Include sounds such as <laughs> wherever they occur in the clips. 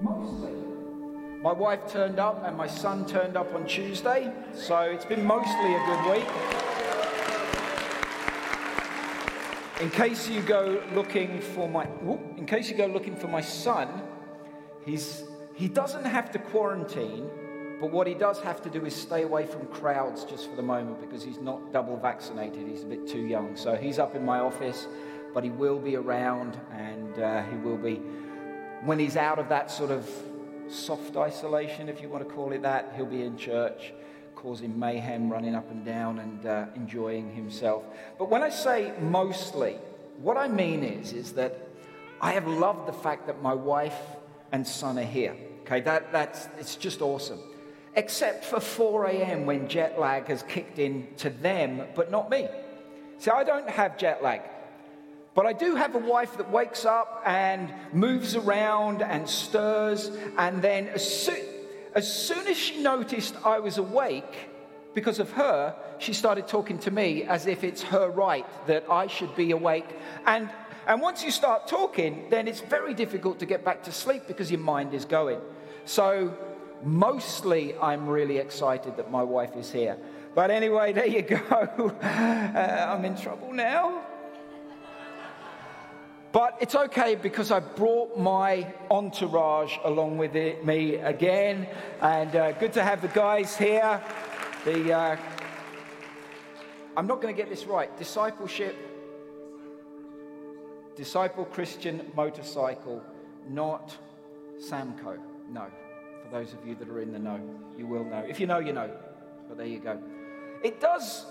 Mostly. My wife turned up and my son turned up on Tuesday, so it's been mostly a good week. In case you go looking for my, in case you go looking for my son, he's, he doesn't have to quarantine, but what he does have to do is stay away from crowds just for the moment because he's not double vaccinated. He's a bit too young. So he's up in my office, but he will be around and uh, he will be, when he's out of that sort of soft isolation, if you want to call it that. He'll be in church, causing mayhem, running up and down, and uh, enjoying himself. But when I say mostly, what I mean is, is that I have loved the fact that my wife and son are here. Okay, that, that's, it's just awesome. Except for 4 a.m. when jet lag has kicked in to them, but not me. See, I don't have jet lag. But I do have a wife that wakes up and moves around and stirs, and then as, soon as soon as she noticed I was awake, because of her, she started talking to me as if it's her right that I should be awake. And, and once you start talking, then it's very difficult to get back to sleep because your mind is going. So, mostly, I'm really excited that my wife is here. But anyway, there you go. <laughs> Uh, I'm in trouble now. But it's okay because I brought my entourage along with it, me again. And uh, good to have the guys here. The, uh, I'm not going to get this right. Discipleship, Disciple Christian Motorcycle, not Samco. No. For those of you that are in the know, you will know. If you know, you know. But there you go. It does,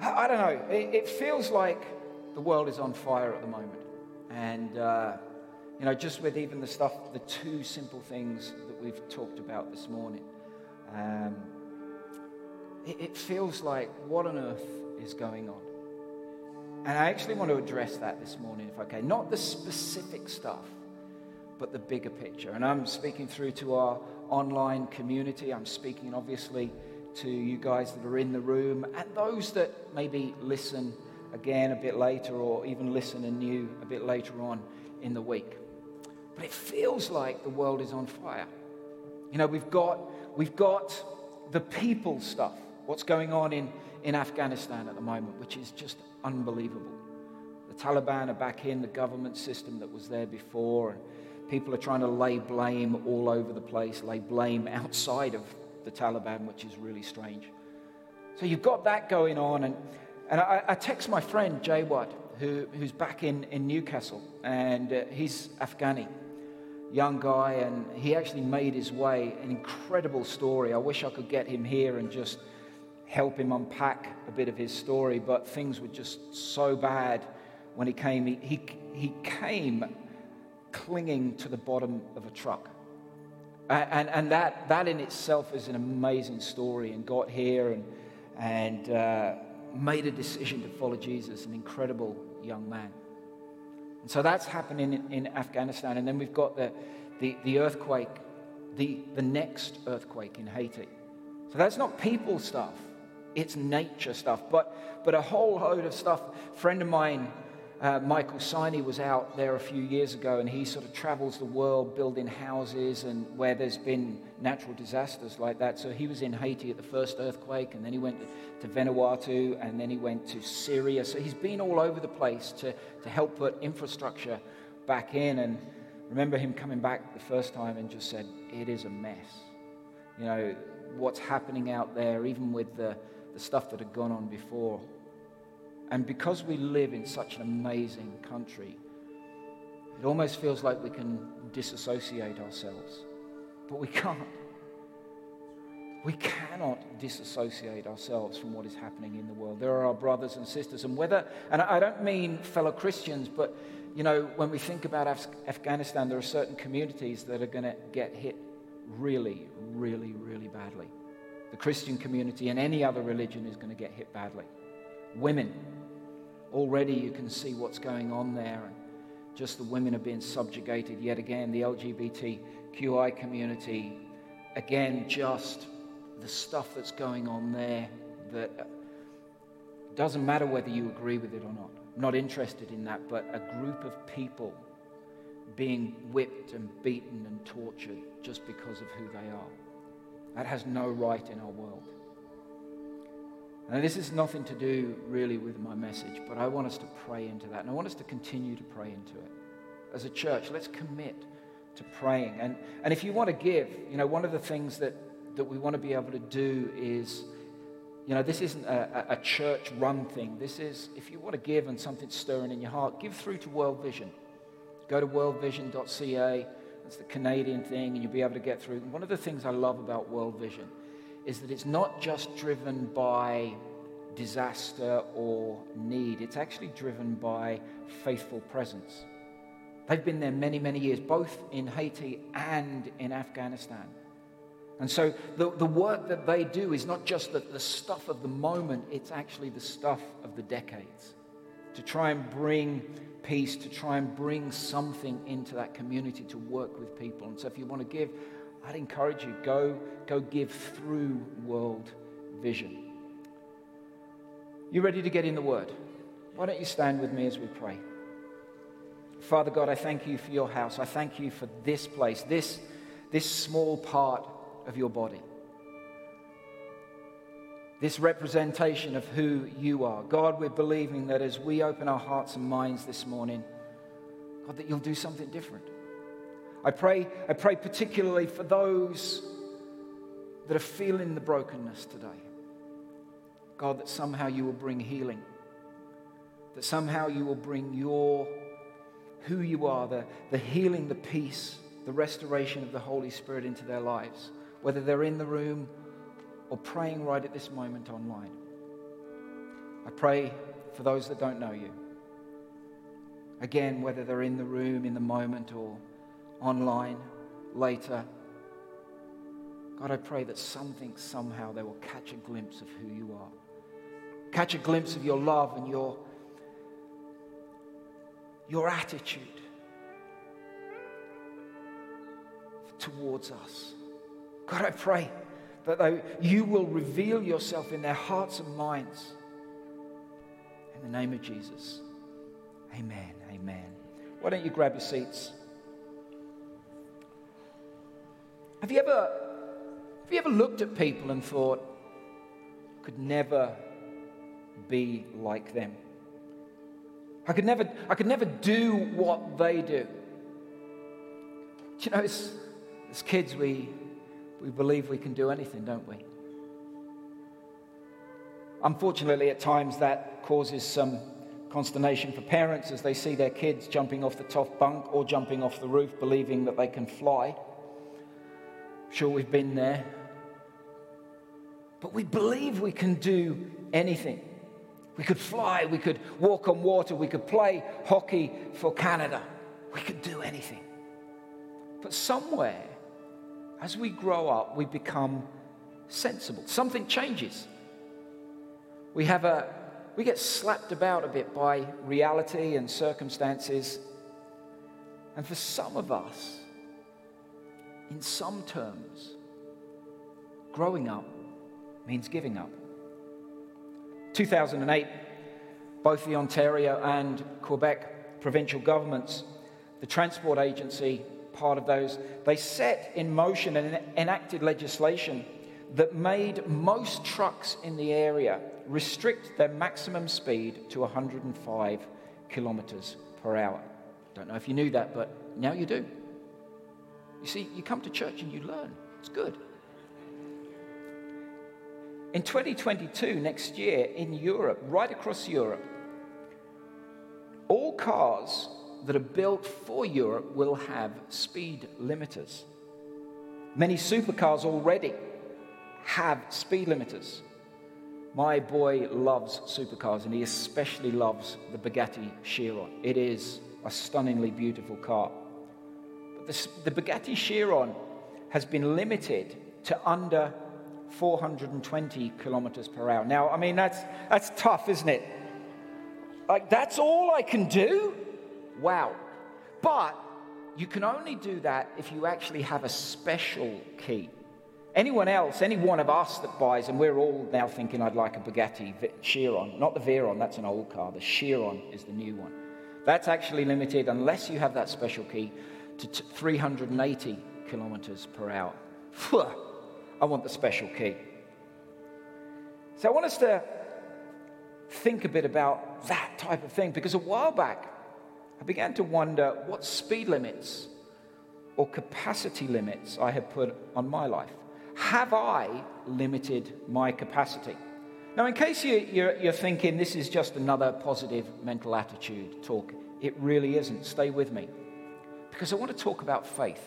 I don't know, it, it feels like the world is on fire at the moment. And, uh, you know, just with even the stuff, the two simple things that we've talked about this morning, um, it, it feels like what on earth is going on? And I actually want to address that this morning, if I can. Not the specific stuff, but the bigger picture. And I'm speaking through to our online community. I'm speaking, obviously, to you guys that are in the room and those that maybe listen again a bit later or even listen anew a bit later on in the week. But it feels like the world is on fire. You know, we've got, we've got the people stuff, what's going on in, in Afghanistan at the moment, which is just unbelievable. The Taliban are back in the government system that was there before, and people are trying to lay blame all over the place, lay blame outside of the Taliban, which is really strange. So you've got that going on, and and I, I text my friend Jawad, who, who's back in, in Newcastle, and uh, he's Afghani, young guy, and he actually made his way. An incredible story. I wish I could get him here and just help him unpack a bit of his story, but things were just so bad when he came. He, he, he came clinging to the bottom of a truck. And, and that, that in itself is an amazing story, and got here and, and uh, made a decision to follow Jesus, an incredible young man. And so that's happening in, in Afghanistan. And then we've got the, the, the earthquake, the, the next earthquake in Haiti. So that's not people stuff, it's nature stuff. But, but a whole load of stuff. A friend of mine uh, Michael Siney was out there a few years ago, and he sort of travels the world building houses and where there's been natural disasters like that. So he was in Haiti at the first earthquake, and then he went to Vanuatu, and then he went to Syria. So he's been all over the place to, to help put infrastructure back in. And remember him coming back the first time and just said, It is a mess. You know, what's happening out there, even with the, the stuff that had gone on before. And because we live in such an amazing country, it almost feels like we can disassociate ourselves. But we can't. We cannot disassociate ourselves from what is happening in the world. There are our brothers and sisters, and whether, and I don't mean fellow Christians, but you know, when we think about Af- Afghanistan, there are certain communities that are going to get hit really, really, really badly. The Christian community and any other religion is going to get hit badly women. Already you can see what's going on there. And just the women are being subjugated yet again. The LGBTQI community, again, just the stuff that's going on there that uh, doesn't matter whether you agree with it or not. I'm not interested in that, but a group of people being whipped and beaten and tortured just because of who they are. That has no right in our world. And this is nothing to do really with my message, but I want us to pray into that. And I want us to continue to pray into it. As a church, let's commit to praying. And, and if you want to give, you know, one of the things that, that we want to be able to do is, you know, this isn't a, a church run thing. This is, if you want to give and something's stirring in your heart, give through to World Vision. Go to worldvision.ca. That's the Canadian thing, and you'll be able to get through. One of the things I love about World Vision is that it's not just driven by disaster or need, it's actually driven by faithful presence. They've been there many, many years, both in Haiti and in Afghanistan. And so the, the work that they do is not just the, the stuff of the moment, it's actually the stuff of the decades. To try and bring peace, to try and bring something into that community to work with people. And so if you want to give, I'd encourage you, go, go give through World Vision. You ready to get in the Word? Why don't you stand with me as we pray? Father God, I thank you for your house. I thank you for this place, this, this small part of your body. This representation of who you are. God, we're believing that as we open our hearts and minds this morning, God, that you'll do something different. I pray, I pray particularly for those that are feeling the brokenness today. God, that somehow you will bring healing, that somehow you will bring your, who you are, the, the healing, the peace, the restoration of the Holy Spirit into their lives, whether they're in the room or praying right at this moment online. I pray for those that don't know you. Again, whether they're in the room in the moment or online later. God, I pray that something, somehow, they will catch a glimpse of who you are. Catch a glimpse of your love and your, your attitude towards us. God, I pray that you will reveal yourself in their hearts and minds. In the name of Jesus. Amen. Amen. Why don't you grab your seats? Have you ever, have you ever looked at people and thought, I could never be like them? I could never, I could never do what they do. Do you know, as, as kids, we, we believe we can do anything, don't we? Unfortunately, at times that causes some consternation for parents as they see their kids jumping off the top bunk or jumping off the roof, believing that they can fly. Sure, we've been there. But we believe we can do anything. We could fly, we could walk on water, we could play hockey for Canada. We could do anything. But somewhere, as we grow up, we become sensible. Something changes. We have a we get slapped about a bit by reality and circumstances. And for some of us, in some terms, growing up means giving up. 2008, both the Ontario and Quebec provincial governments, the Transport Agency, part of those, they set in motion and enacted legislation that made most trucks in the area restrict their maximum speed to 105 kilometers per hour. Don't know if you knew that, but now you do. You see, you come to church and you learn. It's good. In 2022, next year, in Europe, right across Europe, all cars that are built for Europe will have speed limiters. Many supercars already have speed limiters. My boy loves supercars and he especially loves the Bugatti Chiron. It is a stunningly beautiful car the, the Bugatti Chiron has been limited to under 420 kilometers per hour. Now, I mean, that's, that's tough, isn't it? Like, that's all I can do? Wow. But you can only do that if you actually have a special key. Anyone else, any one of us that buys, and we're all now thinking I'd like a Bugatti Chiron, not the Veyron, that's an old car. The Chiron is the new one. That's actually limited, unless you have that special key, to 380 kilometers per hour. I want the special key. So I want us to think a bit about that type of thing because a while back I began to wonder what speed limits or capacity limits I had put on my life. Have I limited my capacity? Now, in case you, you're thinking this is just another positive mental attitude talk, it really isn't. Stay with me. Because I want to talk about faith.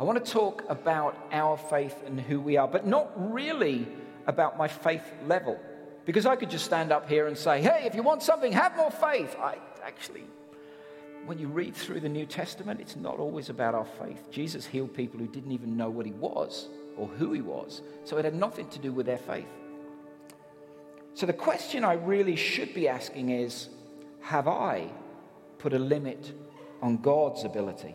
I want to talk about our faith and who we are, but not really about my faith level. Because I could just stand up here and say, hey, if you want something, have more faith. I actually, when you read through the New Testament, it's not always about our faith. Jesus healed people who didn't even know what he was or who he was. So it had nothing to do with their faith. So the question I really should be asking is Have I put a limit on God's ability?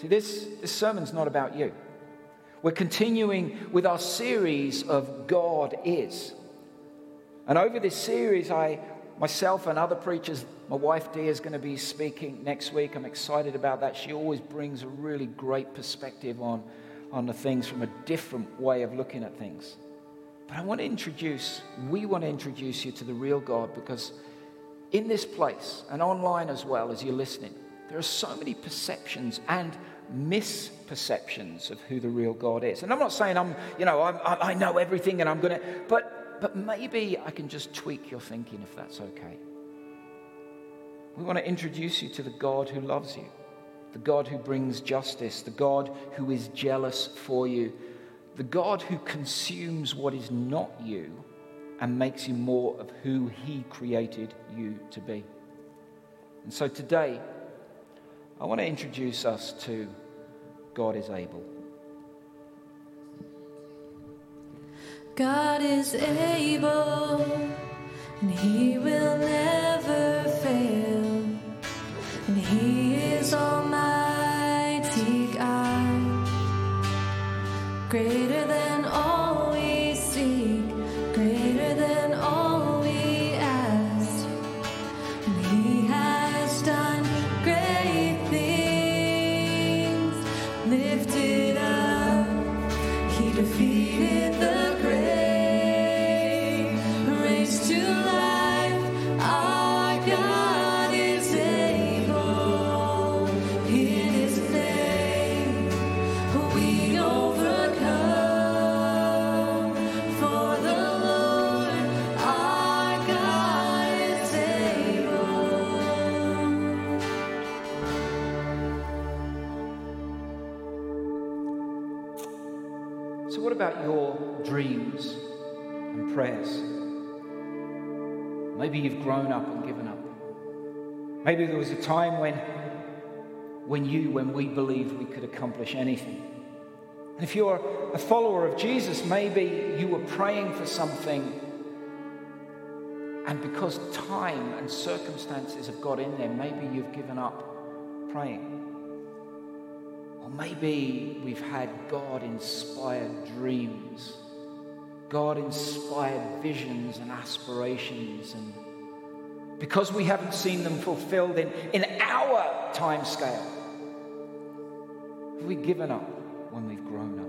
See, this, this sermon's not about you. We're continuing with our series of God is. And over this series, I, myself and other preachers, my wife Dee is going to be speaking next week. I'm excited about that. She always brings a really great perspective on, on the things from a different way of looking at things. But I want to introduce, we want to introduce you to the real God because in this place and online as well as you're listening, there are so many perceptions and misperceptions of who the real God is. And I'm not saying I'm, you know, I'm, i know everything and I'm going to, but, but maybe I can just tweak your thinking if that's okay. We want to introduce you to the God who loves you, the God who brings justice, the God who is jealous for you, the God who consumes what is not you and makes you more of who he created you to be. And so today, I want to introduce us to God is able. God is able, and he will never fail, and he is almighty God, greater than all about your dreams and prayers? Maybe you've grown up and given up. Maybe there was a time when, when you, when we believed we could accomplish anything. And if you're a follower of Jesus, maybe you were praying for something, and because time and circumstances have got in there, maybe you've given up praying. Or maybe we've had God inspired dreams, God inspired visions and aspirations. And because we haven't seen them fulfilled in, in our time scale, have we given up when we've grown up?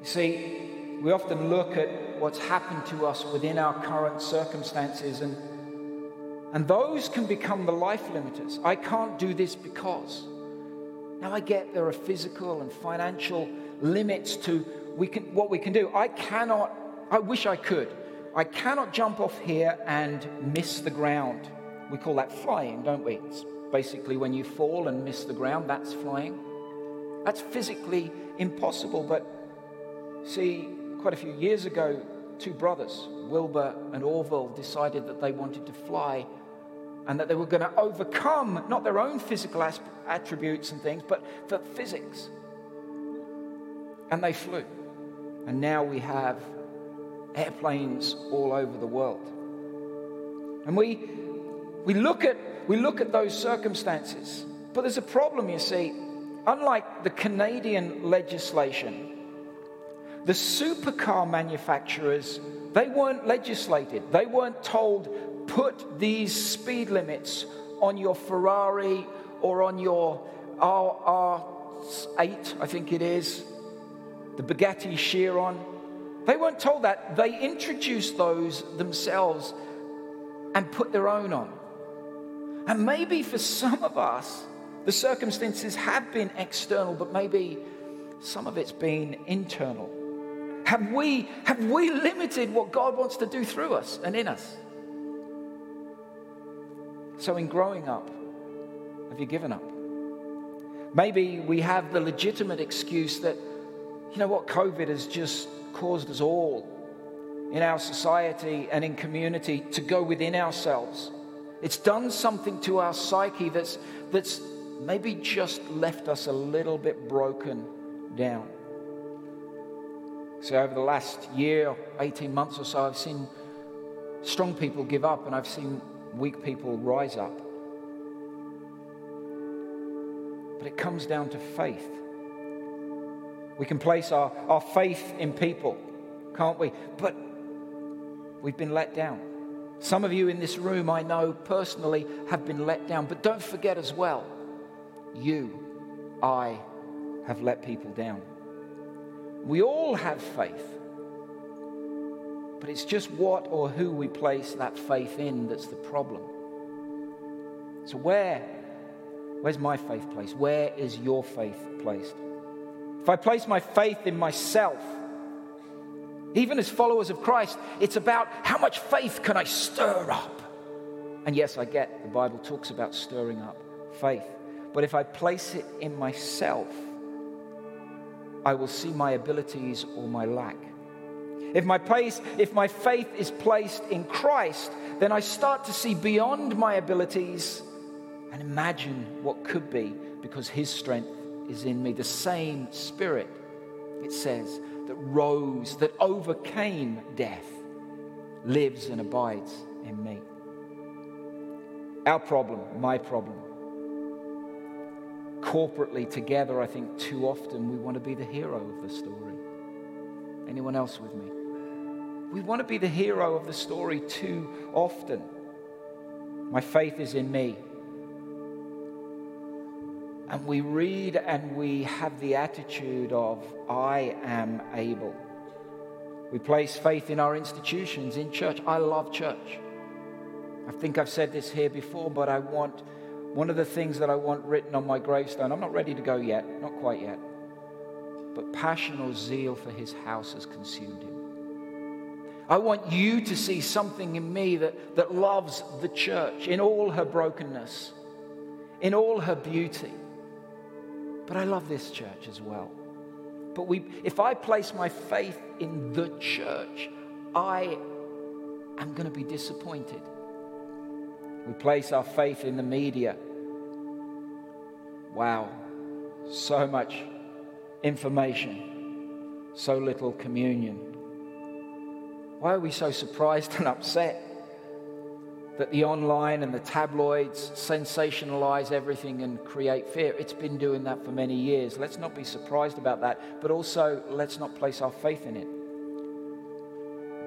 You see, we often look at what's happened to us within our current circumstances and and those can become the life limiters. I can't do this because. Now I get there are physical and financial limits to we can, what we can do. I cannot, I wish I could. I cannot jump off here and miss the ground. We call that flying, don't we? It's basically when you fall and miss the ground, that's flying. That's physically impossible. But see, quite a few years ago, two brothers, Wilbur and Orville, decided that they wanted to fly and that they were going to overcome not their own physical attributes and things, but for physics. And they flew. And now we have airplanes all over the world. And we, we, look at, we look at those circumstances. But there's a problem, you see. Unlike the Canadian legislation, the supercar manufacturers, they weren't legislated. They weren't told, put these speed limits on your Ferrari or on your R8, I think it is, the Bugatti Chiron. They weren't told that. They introduced those themselves and put their own on. And maybe for some of us, the circumstances have been external, but maybe some of it's been internal. Have we, have we limited what God wants to do through us and in us? So, in growing up, have you given up? Maybe we have the legitimate excuse that, you know what, COVID has just caused us all in our society and in community to go within ourselves. It's done something to our psyche that's, that's maybe just left us a little bit broken down. So, over the last year, 18 months or so, I've seen strong people give up and I've seen weak people rise up. But it comes down to faith. We can place our, our faith in people, can't we? But we've been let down. Some of you in this room, I know personally, have been let down. But don't forget as well, you, I, have let people down. We all have faith. But it's just what or who we place that faith in that's the problem. So, where, where's my faith placed? Where is your faith placed? If I place my faith in myself, even as followers of Christ, it's about how much faith can I stir up? And yes, I get the Bible talks about stirring up faith. But if I place it in myself, I will see my abilities or my lack. If my, if my faith is placed in Christ, then I start to see beyond my abilities and imagine what could be because His strength is in me. The same Spirit, it says, that rose, that overcame death, lives and abides in me. Our problem, my problem, corporately together, I think too often we want to be the hero of the story. Anyone else with me? We want to be the hero of the story too often. My faith is in me. And we read and we have the attitude of, I am able. We place faith in our institutions, in church. I love church. I think I've said this here before, but I want one of the things that I want written on my gravestone. I'm not ready to go yet, not quite yet. But passion or zeal for his house has consumed him. I want you to see something in me that, that loves the church in all her brokenness, in all her beauty. But I love this church as well. But we, if I place my faith in the church, I am going to be disappointed. We place our faith in the media. Wow, so much information, so little communion. Why are we so surprised and upset that the online and the tabloids sensationalize everything and create fear? It's been doing that for many years. Let's not be surprised about that, but also let's not place our faith in it.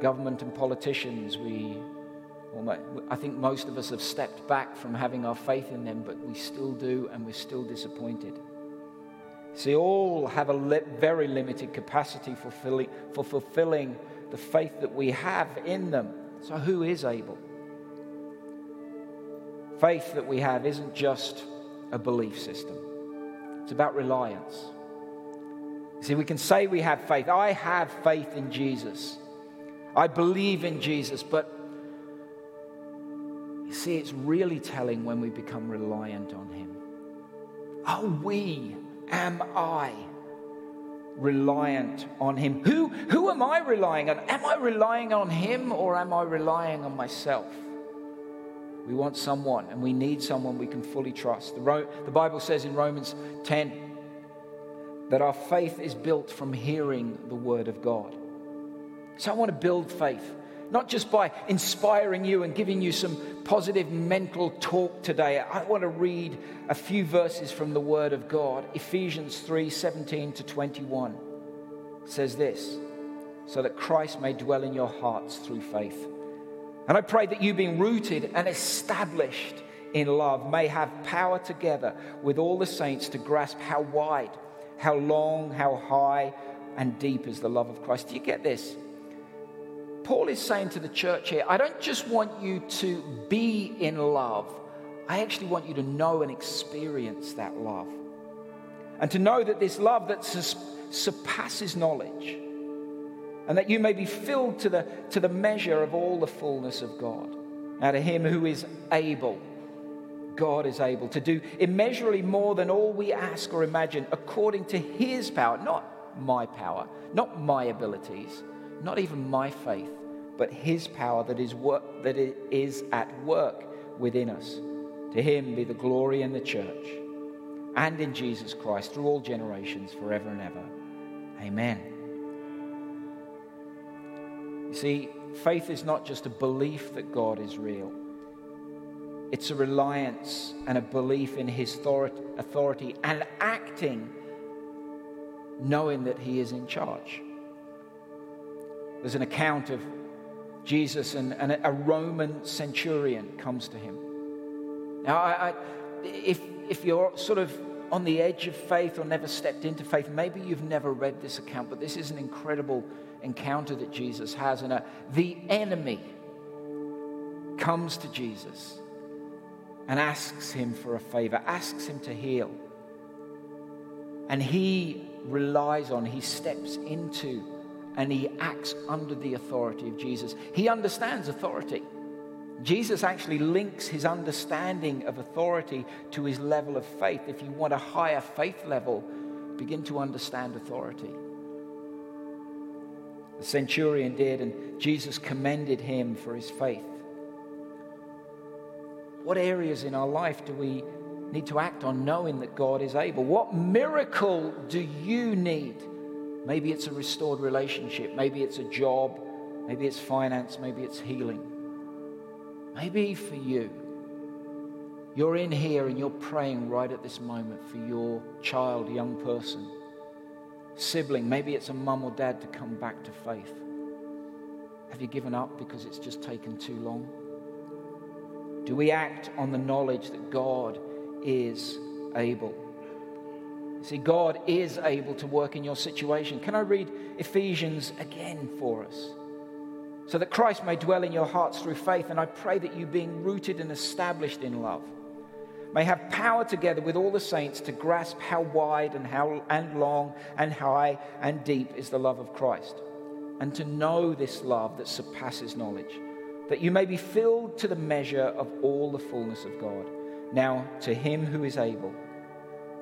Government and politicians, we I think most of us have stepped back from having our faith in them, but we still do, and we're still disappointed. See, all have a li- very limited capacity for, fulfilling, for fulfilling the faith that we have in them. So, who is able? Faith that we have isn't just a belief system, it's about reliance. See, we can say we have faith. I have faith in Jesus. I believe in Jesus, but you see, it's really telling when we become reliant on Him. Are we, am I reliant on Him? Who, who am I relying on? Am I relying on Him or am I relying on myself? We want someone and we need someone we can fully trust. The, Ro- the Bible says in Romans 10 that our faith is built from hearing the Word of God. So I want to build faith, not just by inspiring you and giving you some positive mental talk today. I want to read a few verses from the Word of God. Ephesians 3 17 to 21 says this so that Christ may dwell in your hearts through faith And I pray that you, being rooted and established in love, may have power together with all the saints to grasp how wide, how long, how high, and deep is the love of Christ. Do you get this? Paul is saying to the church here, I don't just want you to be in love, I actually want you to know and experience that love. And to know that this love that surpasses knowledge, and that you may be filled to the, to the measure of all the fullness of God. Now, to him who is able, God is able to do immeasurably more than all we ask or imagine, according to his power, not my power, not my abilities, not even my faith, but his power that is, that is at work within us. To him be the glory in the church and in Jesus Christ through all generations, forever and ever. Amen. You see, faith is not just a belief that God is real, it's a reliance and a belief in His authority and acting knowing that He is in charge. There's an account of Jesus, and, and a Roman centurion comes to him. Now, I, I, if, if you're sort of on the edge of faith or never stepped into faith, maybe you've never read this account, but this is an incredible encounter that Jesus has. And a, the enemy comes to Jesus and asks him for a favor, asks him to heal. And he relies on, he steps into, and he acts under the authority of Jesus. He understands authority. Jesus actually links his understanding of authority to his level of faith. If you want a higher faith level, begin to understand authority. The centurion did, and Jesus commended him for his faith. What areas in our life do we need to act on knowing that God is able? What miracle do you need? Maybe it's a restored relationship, maybe it's a job, maybe it's finance, maybe it's healing. Maybe for you, you're in here and you're praying right at this moment for your child, young person sibling, maybe it's a mum or dad to come back to faith. Have you given up because it's just taken too long? Do we act on the knowledge that God is able? See, God is able to work in your situation. Can I read Ephesians again for us? So that Christ may dwell in your hearts through faith, and I pray that you, being rooted and established in love, may have power together with all the saints to grasp how wide and how and long and high and deep is the love of Christ and to know this love that surpasses knowledge that you may be filled to the measure of all the fullness of God now to him who is able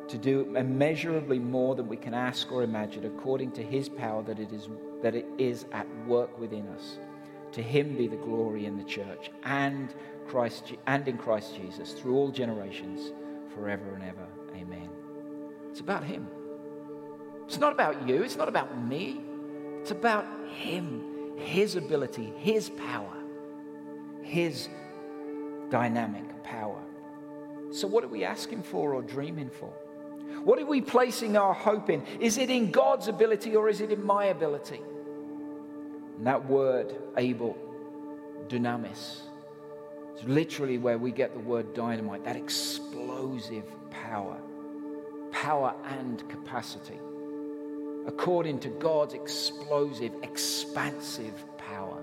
to do immeasurably more than we can ask or imagine according to his power that it is that it is at work within us to him be the glory in the church and Christ and in Christ Jesus through all generations, forever and ever. Amen. It's about Him. It's not about you. It's not about me. It's about Him, His ability, His power, His dynamic power. So, what are we asking for or dreaming for? What are we placing our hope in? Is it in God's ability or is it in my ability? And that word, able, dunamis, it's literally where we get the word dynamite, that explosive power, power and capacity, according to God's explosive, expansive power.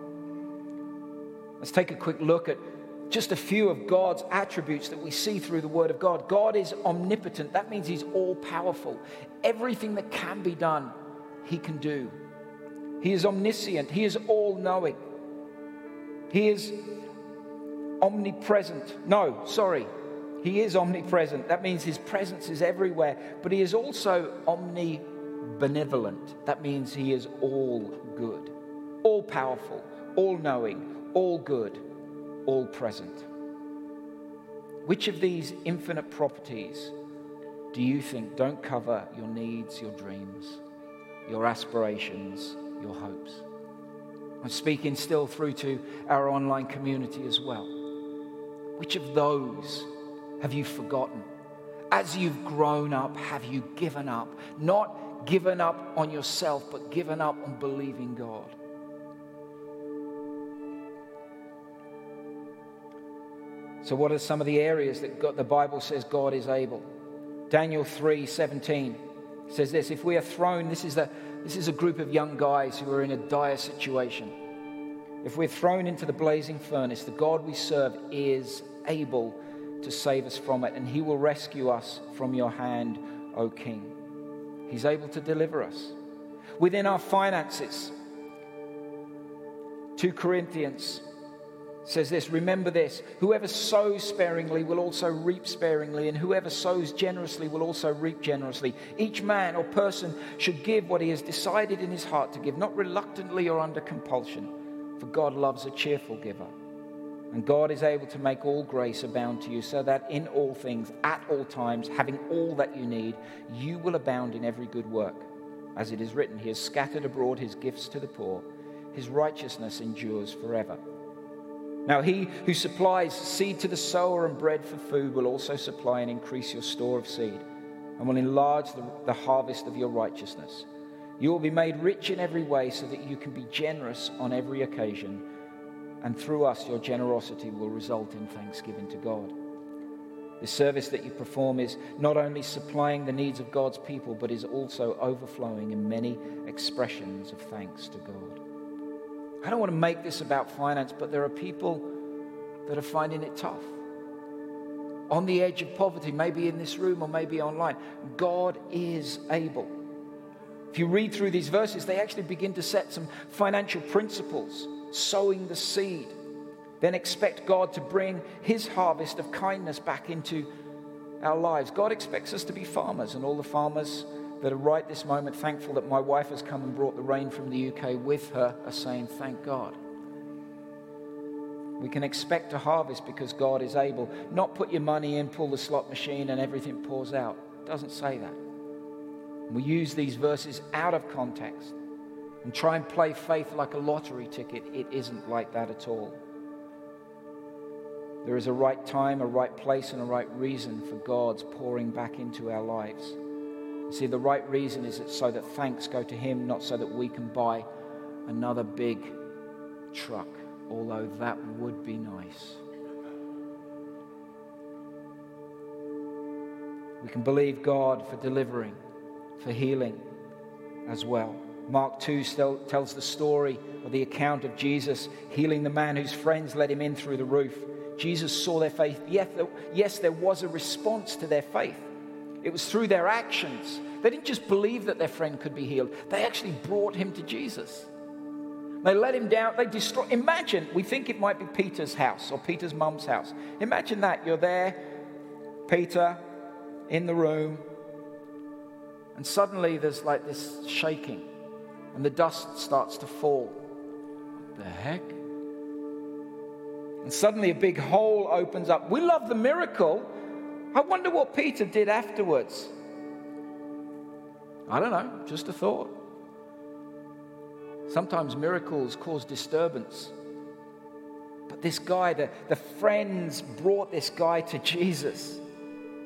Let's take a quick look at just a few of God's attributes that we see through the Word of God. God is omnipotent, that means He's all powerful. Everything that can be done, He can do. He is omniscient, He is all knowing. He is omnipresent. No, sorry. He is omnipresent. That means his presence is everywhere. But he is also omnibenevolent. That means he is all good, all powerful, all knowing, all good, all present. Which of these infinite properties do you think don't cover your needs, your dreams, your aspirations, your hopes? I'm speaking still through to our online community as well. Which of those have you forgotten? As you've grown up, have you given up? Not given up on yourself, but given up on believing God. So, what are some of the areas that God, the Bible says God is able? Daniel 3 17 says this If we are thrown, this is, a, this is a group of young guys who are in a dire situation. If we're thrown into the blazing furnace, the God we serve is able to save us from it, and he will rescue us from your hand, O King. He's able to deliver us. Within our finances, 2 Corinthians says this Remember this whoever sows sparingly will also reap sparingly, and whoever sows generously will also reap generously. Each man or person should give what he has decided in his heart to give, not reluctantly or under compulsion, for God loves a cheerful giver. And God is able to make all grace abound to you, so that in all things, at all times, having all that you need, you will abound in every good work. As it is written, He has scattered abroad His gifts to the poor, His righteousness endures forever. Now, He who supplies seed to the sower and bread for food will also supply and increase your store of seed, and will enlarge the, the harvest of your righteousness. You will be made rich in every way, so that you can be generous on every occasion and through us, your generosity will result in thanksgiving to God. The service that you perform is not only supplying the needs of God's people, but is also overflowing in many expressions of thanks to God. I don't want to make this about finance, but there are people that are finding it tough. On the edge of poverty, maybe in this room or maybe online. God is able. If you read through these verses, they actually begin to set some financial principles sowing the seed. Then expect God to bring his harvest of kindness back into our lives. God expects us to be farmers, and all the farmers that are right this moment thankful that my wife has come and brought the rain from the UK with her are saying, Thank God. We can expect a harvest because God is able. Not put your money in, pull the slot machine, and everything pours out. It doesn't say that. We use these verses out of context and try and play faith like a lottery ticket, it isn't like that at all. There is a right time, a right place, and a right reason for God's pouring back into our lives. See, the right reason is it's so that thanks go to Him, not so that we can buy another big truck, although that would be nice. We can believe God for delivering, for healing as well. Mark 2 still tells the story or the account of Jesus healing the man whose friends let him in through the roof. Jesus saw their faith. Yes, there was a response to their faith. It was through their actions. They didn't just believe that their friend could be healed, they actually brought him to Jesus. They let him down. They destroy. Imagine, we think it might be Peter's house or Peter's mum's house. Imagine that. You're there, Peter, in the room, and suddenly there's like this shaking and the dust starts to fall. What the heck? And suddenly a big hole opens up. We love the miracle. I wonder what Peter did afterwards. I don't know, just a thought. Sometimes miracles cause disturbance. But this guy, the, the friends brought this guy to Jesus.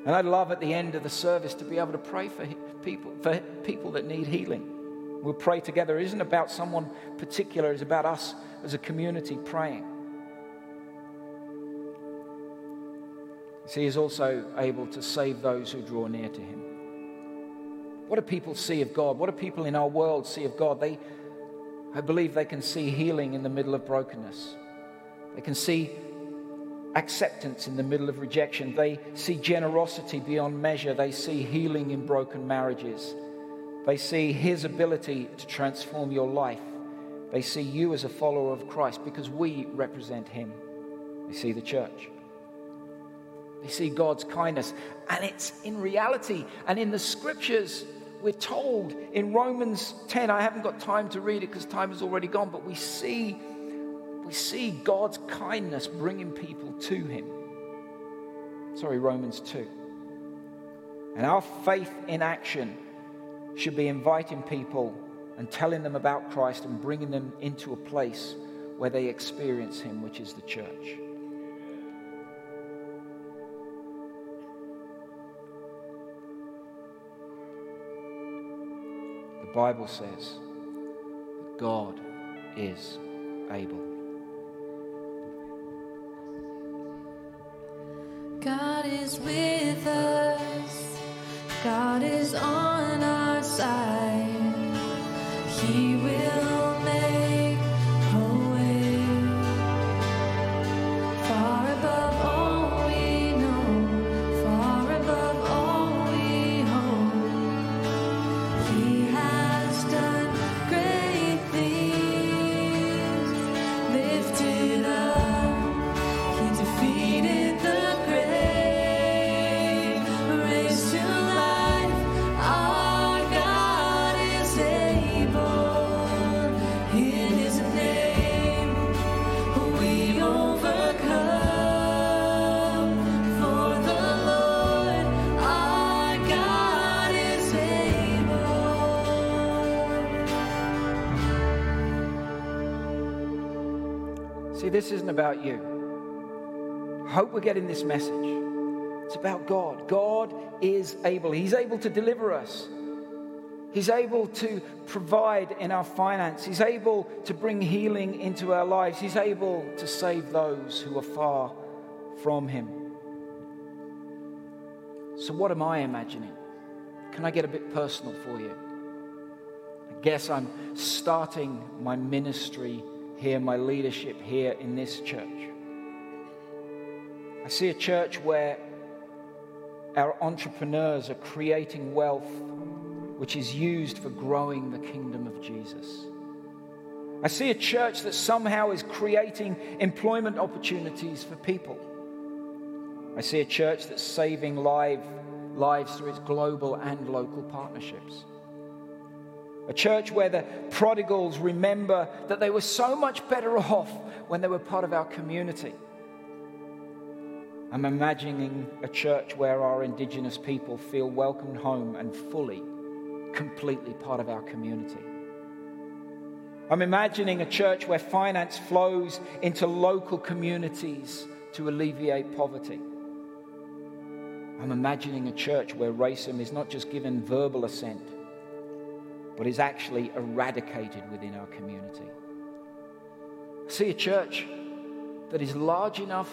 And I'd love at the end of the service to be able to pray for people, for people that need healing. We'll pray together. It isn't about someone particular, it's about us as a community praying. See, He's also able to save those who draw near to Him. What do people see of God? What do people in our world see of God? They, I believe they can see healing in the middle of brokenness. They can see acceptance in the middle of rejection. They see generosity beyond measure. They see healing in broken marriages. They see his ability to transform your life. They see you as a follower of Christ because we represent him. They see the church. They see God's kindness. And it's in reality and in the scriptures, we're told in Romans 10, I haven't got time to read it because time is already gone, but we see, we see God's kindness bringing people to him. Sorry, Romans 2. And our faith in action should be inviting people and telling them about Christ and bringing them into a place where they experience Him, which is the church. Bible says God is able. God is with us. God is on our side. He will See, this isn't about you. I hope we're getting this message. It's about God. God is able. He's able to deliver us. He's able to provide in our finance. He's able to bring healing into our lives. He's able to save those who are far from Him. So, what am I imagining? Can I get a bit personal for you? I guess I'm starting my ministry here, my leadership here in this church. I see a church where our entrepreneurs are creating wealth which is used for growing the kingdom of Jesus. I see a church that somehow is creating employment opportunities for people. I see a church that's saving life, lives through its global and local partnerships. A church where the prodigals remember that they were so much better off when they were part of our community. I'm imagining a church where our indigenous people feel welcomed home and fully, completely part of our community. I'm imagining a church where finance flows into local communities to alleviate poverty. I'm imagining a church where racism is not just given verbal assent, but is actually eradicated within our community. I see a church that is large enough,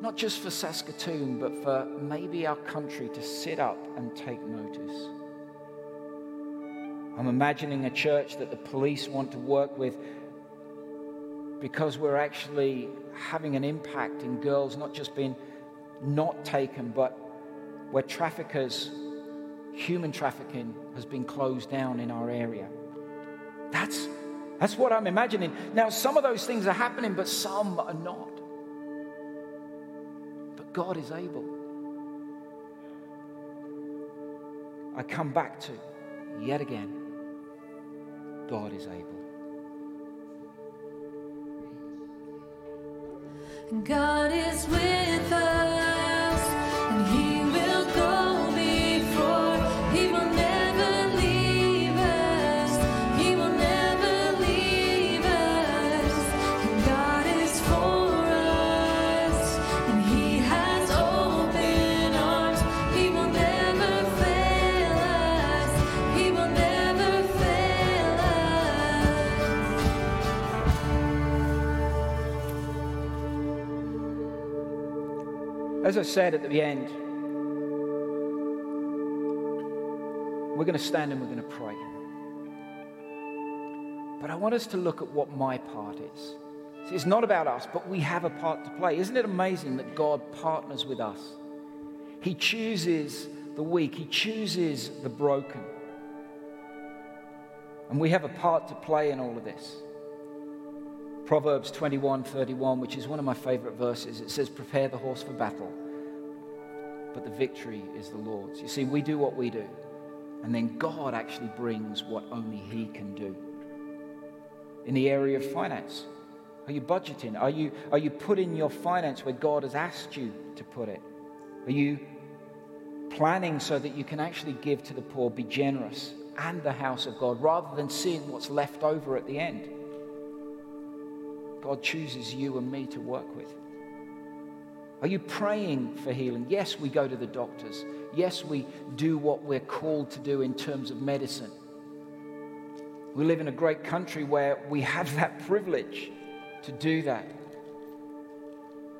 not just for Saskatoon, but for maybe our country to sit up and take notice. I'm imagining a church that the police want to work with because we're actually having an impact in girls not just being not taken, but where traffickers, human trafficking, has been closed down in our area. That's, that's what I'm imagining. Now, some of those things are happening, but some are not. But God is able. I come back to yet again God is able. God is with us, As I said at the end, we're going to stand and we're going to pray. But I want us to look at what my part is. See, it's not about us, but we have a part to play. Isn't it amazing that God partners with us? He chooses the weak, He chooses the broken. And we have a part to play in all of this. Proverbs 21 31, which is one of my favorite verses, it says, Prepare the horse for battle, but the victory is the Lord's. You see, we do what we do, and then God actually brings what only He can do. In the area of finance, are you budgeting? Are you, are you putting your finance where God has asked you to put it? Are you planning so that you can actually give to the poor, be generous, and the house of God, rather than seeing what's left over at the end? God chooses you and me to work with. Are you praying for healing? Yes, we go to the doctors. Yes, we do what we're called to do in terms of medicine. We live in a great country where we have that <laughs> privilege to do that.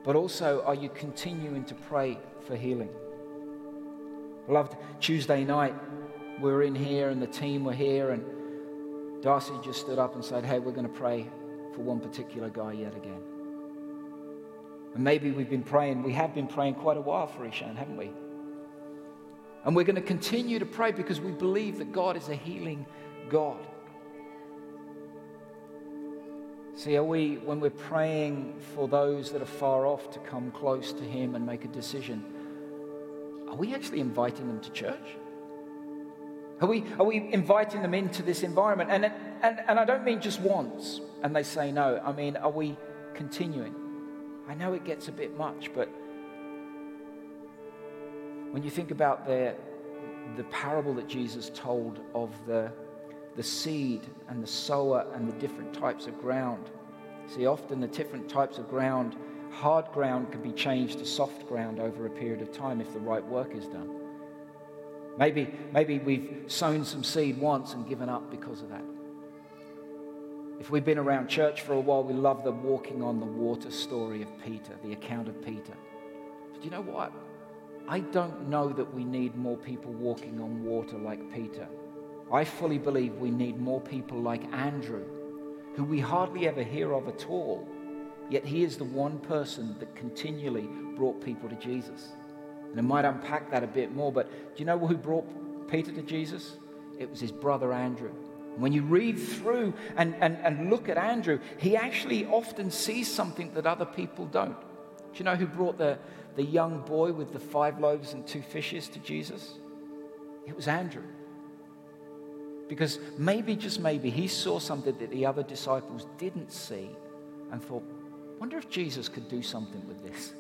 but also are you continuing to pray for healing? Beloved, Tuesday night, we were in here and the team were here, and Darcy just stood up and said, Hey, we're going to pray for one particular guy yet again. And maybe we've been praying, we have been praying quite a while for Ishan, haven't we? And we're going to continue to pray because we believe that God is a healing God. See, are we, when we're praying for those that are far off to come close to Him and make a decision, are we actually inviting them to church? Are we, are we inviting them into this environment? And, and, and I don't mean just once and they say no. I mean, are we continuing? I know it gets a bit much, but when you think about the, the parable that Jesus told of the, the seed and the sower and the different types of ground, see, often the different types of ground, hard ground can be changed to soft ground over a period of time if the right work is done. Maybe, maybe we've sown some seed once and given up because of that. If we've been around church for a while, we love the walking on the water story of Peter, the account of Peter. But you know what? I don't know that we need more people walking on water like Peter. I fully believe we need more people like Andrew, who we hardly ever hear of at all, yet he is the one person that continually brought people to Jesus. And I might unpack that a bit more, but do you know who brought Peter to Jesus? It was his brother Andrew. When you read through and, and, and look at Andrew, he actually often sees something that other people don't. Do you know who brought the, the young boy with the five loaves and two fishes to Jesus? It was Andrew. Because maybe, just maybe, he saw something that the other disciples didn't see and thought, wonder if Jesus could do something with this.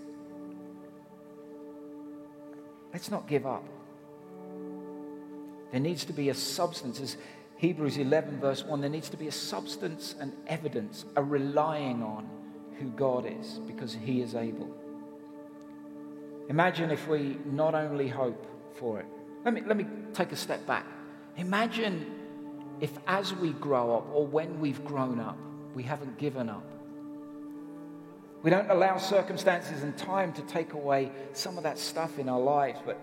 Let's not give up. There needs to be a substance. As Hebrews 11, verse 1, there needs to be a substance and evidence, a relying on who God is because He is able. Imagine if we not only hope for it. Let me, let me take a step back. Imagine if as we grow up or when we've grown up, we haven't given up. We don't allow circumstances and time to take away some of that stuff in our lives. But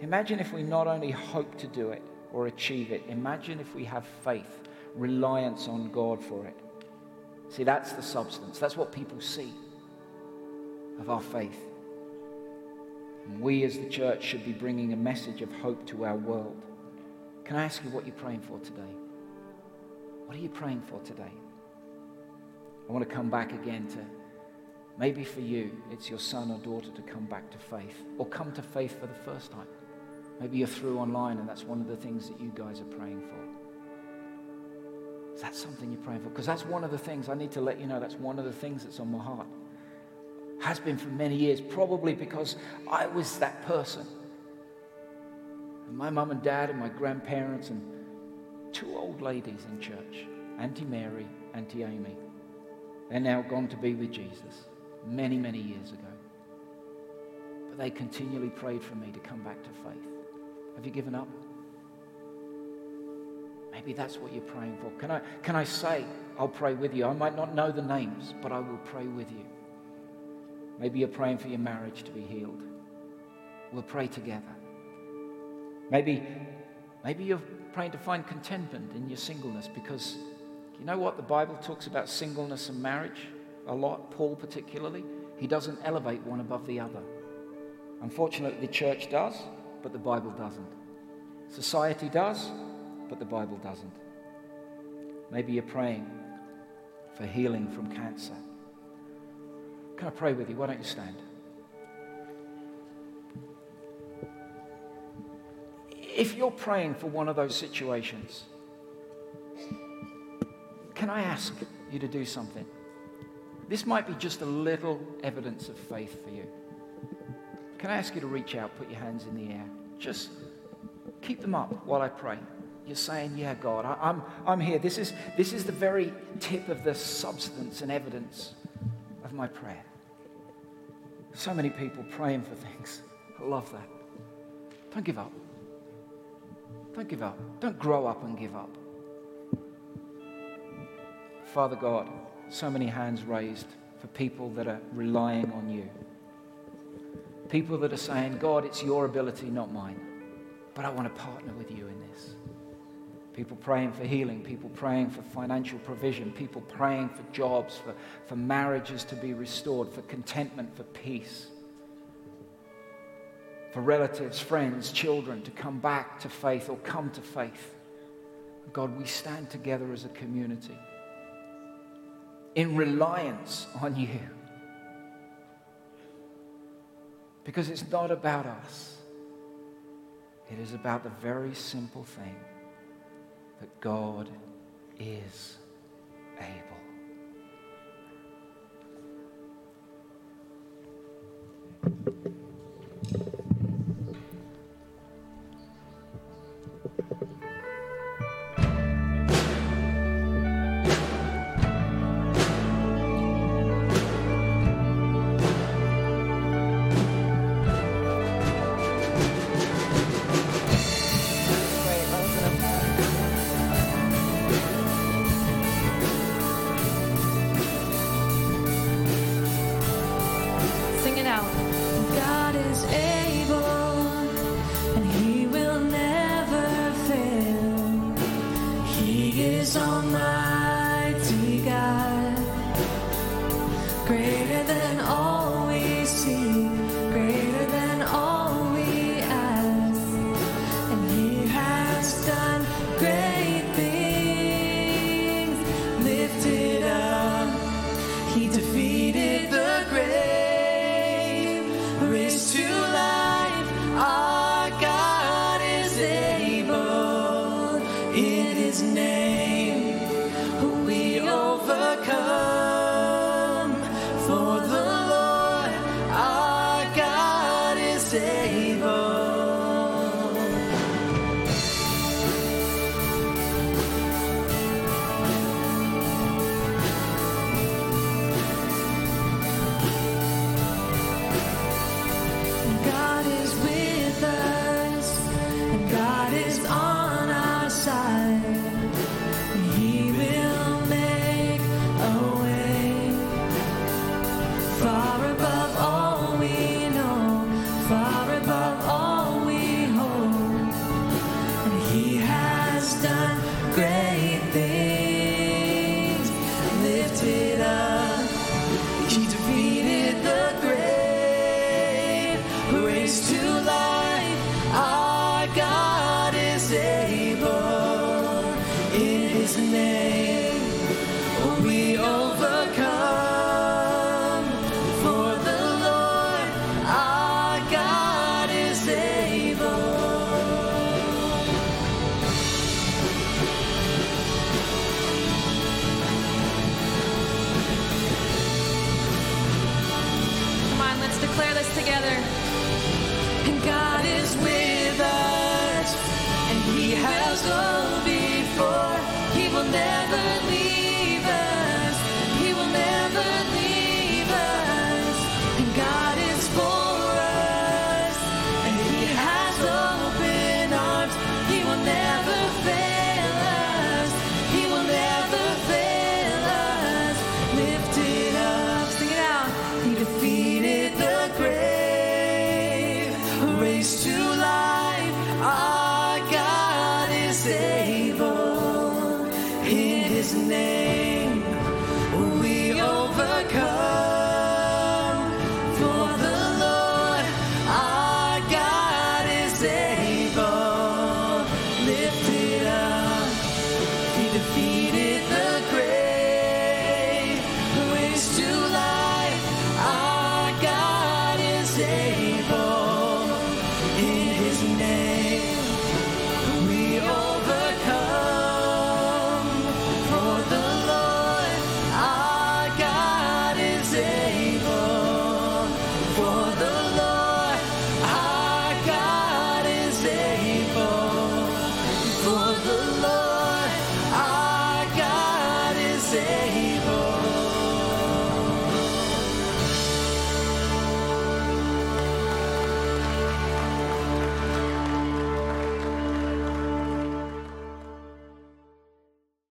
imagine if we not only hope to do it or achieve it, imagine if we have faith, reliance on God for it. See, that's the substance. That's what people see of our faith. And we as the church should be bringing a message of hope to our world. Can I ask you what you're praying for today? What are you praying for today? I want to come back again to maybe for you, it's your son or daughter to come back to faith or come to faith for the first time. Maybe you're through online and that's one of the things that you guys are praying for. Is that something you're praying for? Because that's one of the things I need to let you know that's one of the things that's on my heart. Has been for many years, probably because I was that person. And my mum and dad and my grandparents and two old ladies in church, Auntie Mary, Auntie Amy. They're now gone to be with Jesus many, many years ago. But they continually prayed for me to come back to faith. Have you given up? Maybe that's what you're praying for. Can I, can I say, I'll pray with you? I might not know the names, but I will pray with you. Maybe you're praying for your marriage to be healed. We'll pray together. Maybe, maybe you're praying to find contentment in your singleness because you know what? The Bible talks about singleness and marriage a lot, Paul particularly. He doesn't elevate one above the other. Unfortunately, the church does, but the Bible doesn't. Society does, but the Bible doesn't. Maybe you're praying for healing from cancer. Can I pray with you? Why don't you stand? If you're praying for one of those situations, can I ask you to do something? This might be just a little evidence of faith for you. Can I ask you to reach out, put your hands in the air? Just keep them up while I pray. You're saying, Yeah, God, I, I'm, I'm here. This is, this is the very tip of the substance and evidence of my prayer. So many people praying for things. I love that. Don't give up. Don't give up. Don't grow up and give up. Father God, so many hands raised for people that are relying on you. People that are saying, God, it's your ability, not mine. But I want to partner with you in this. People praying for healing, people praying for financial provision, people praying for jobs, for, for marriages to be restored, for contentment, for peace, for relatives, friends, children to come back to faith or come to faith. God, we stand together as a community in reliance on you. Because it's not about us, it is about the very simple thing that God is able. Sing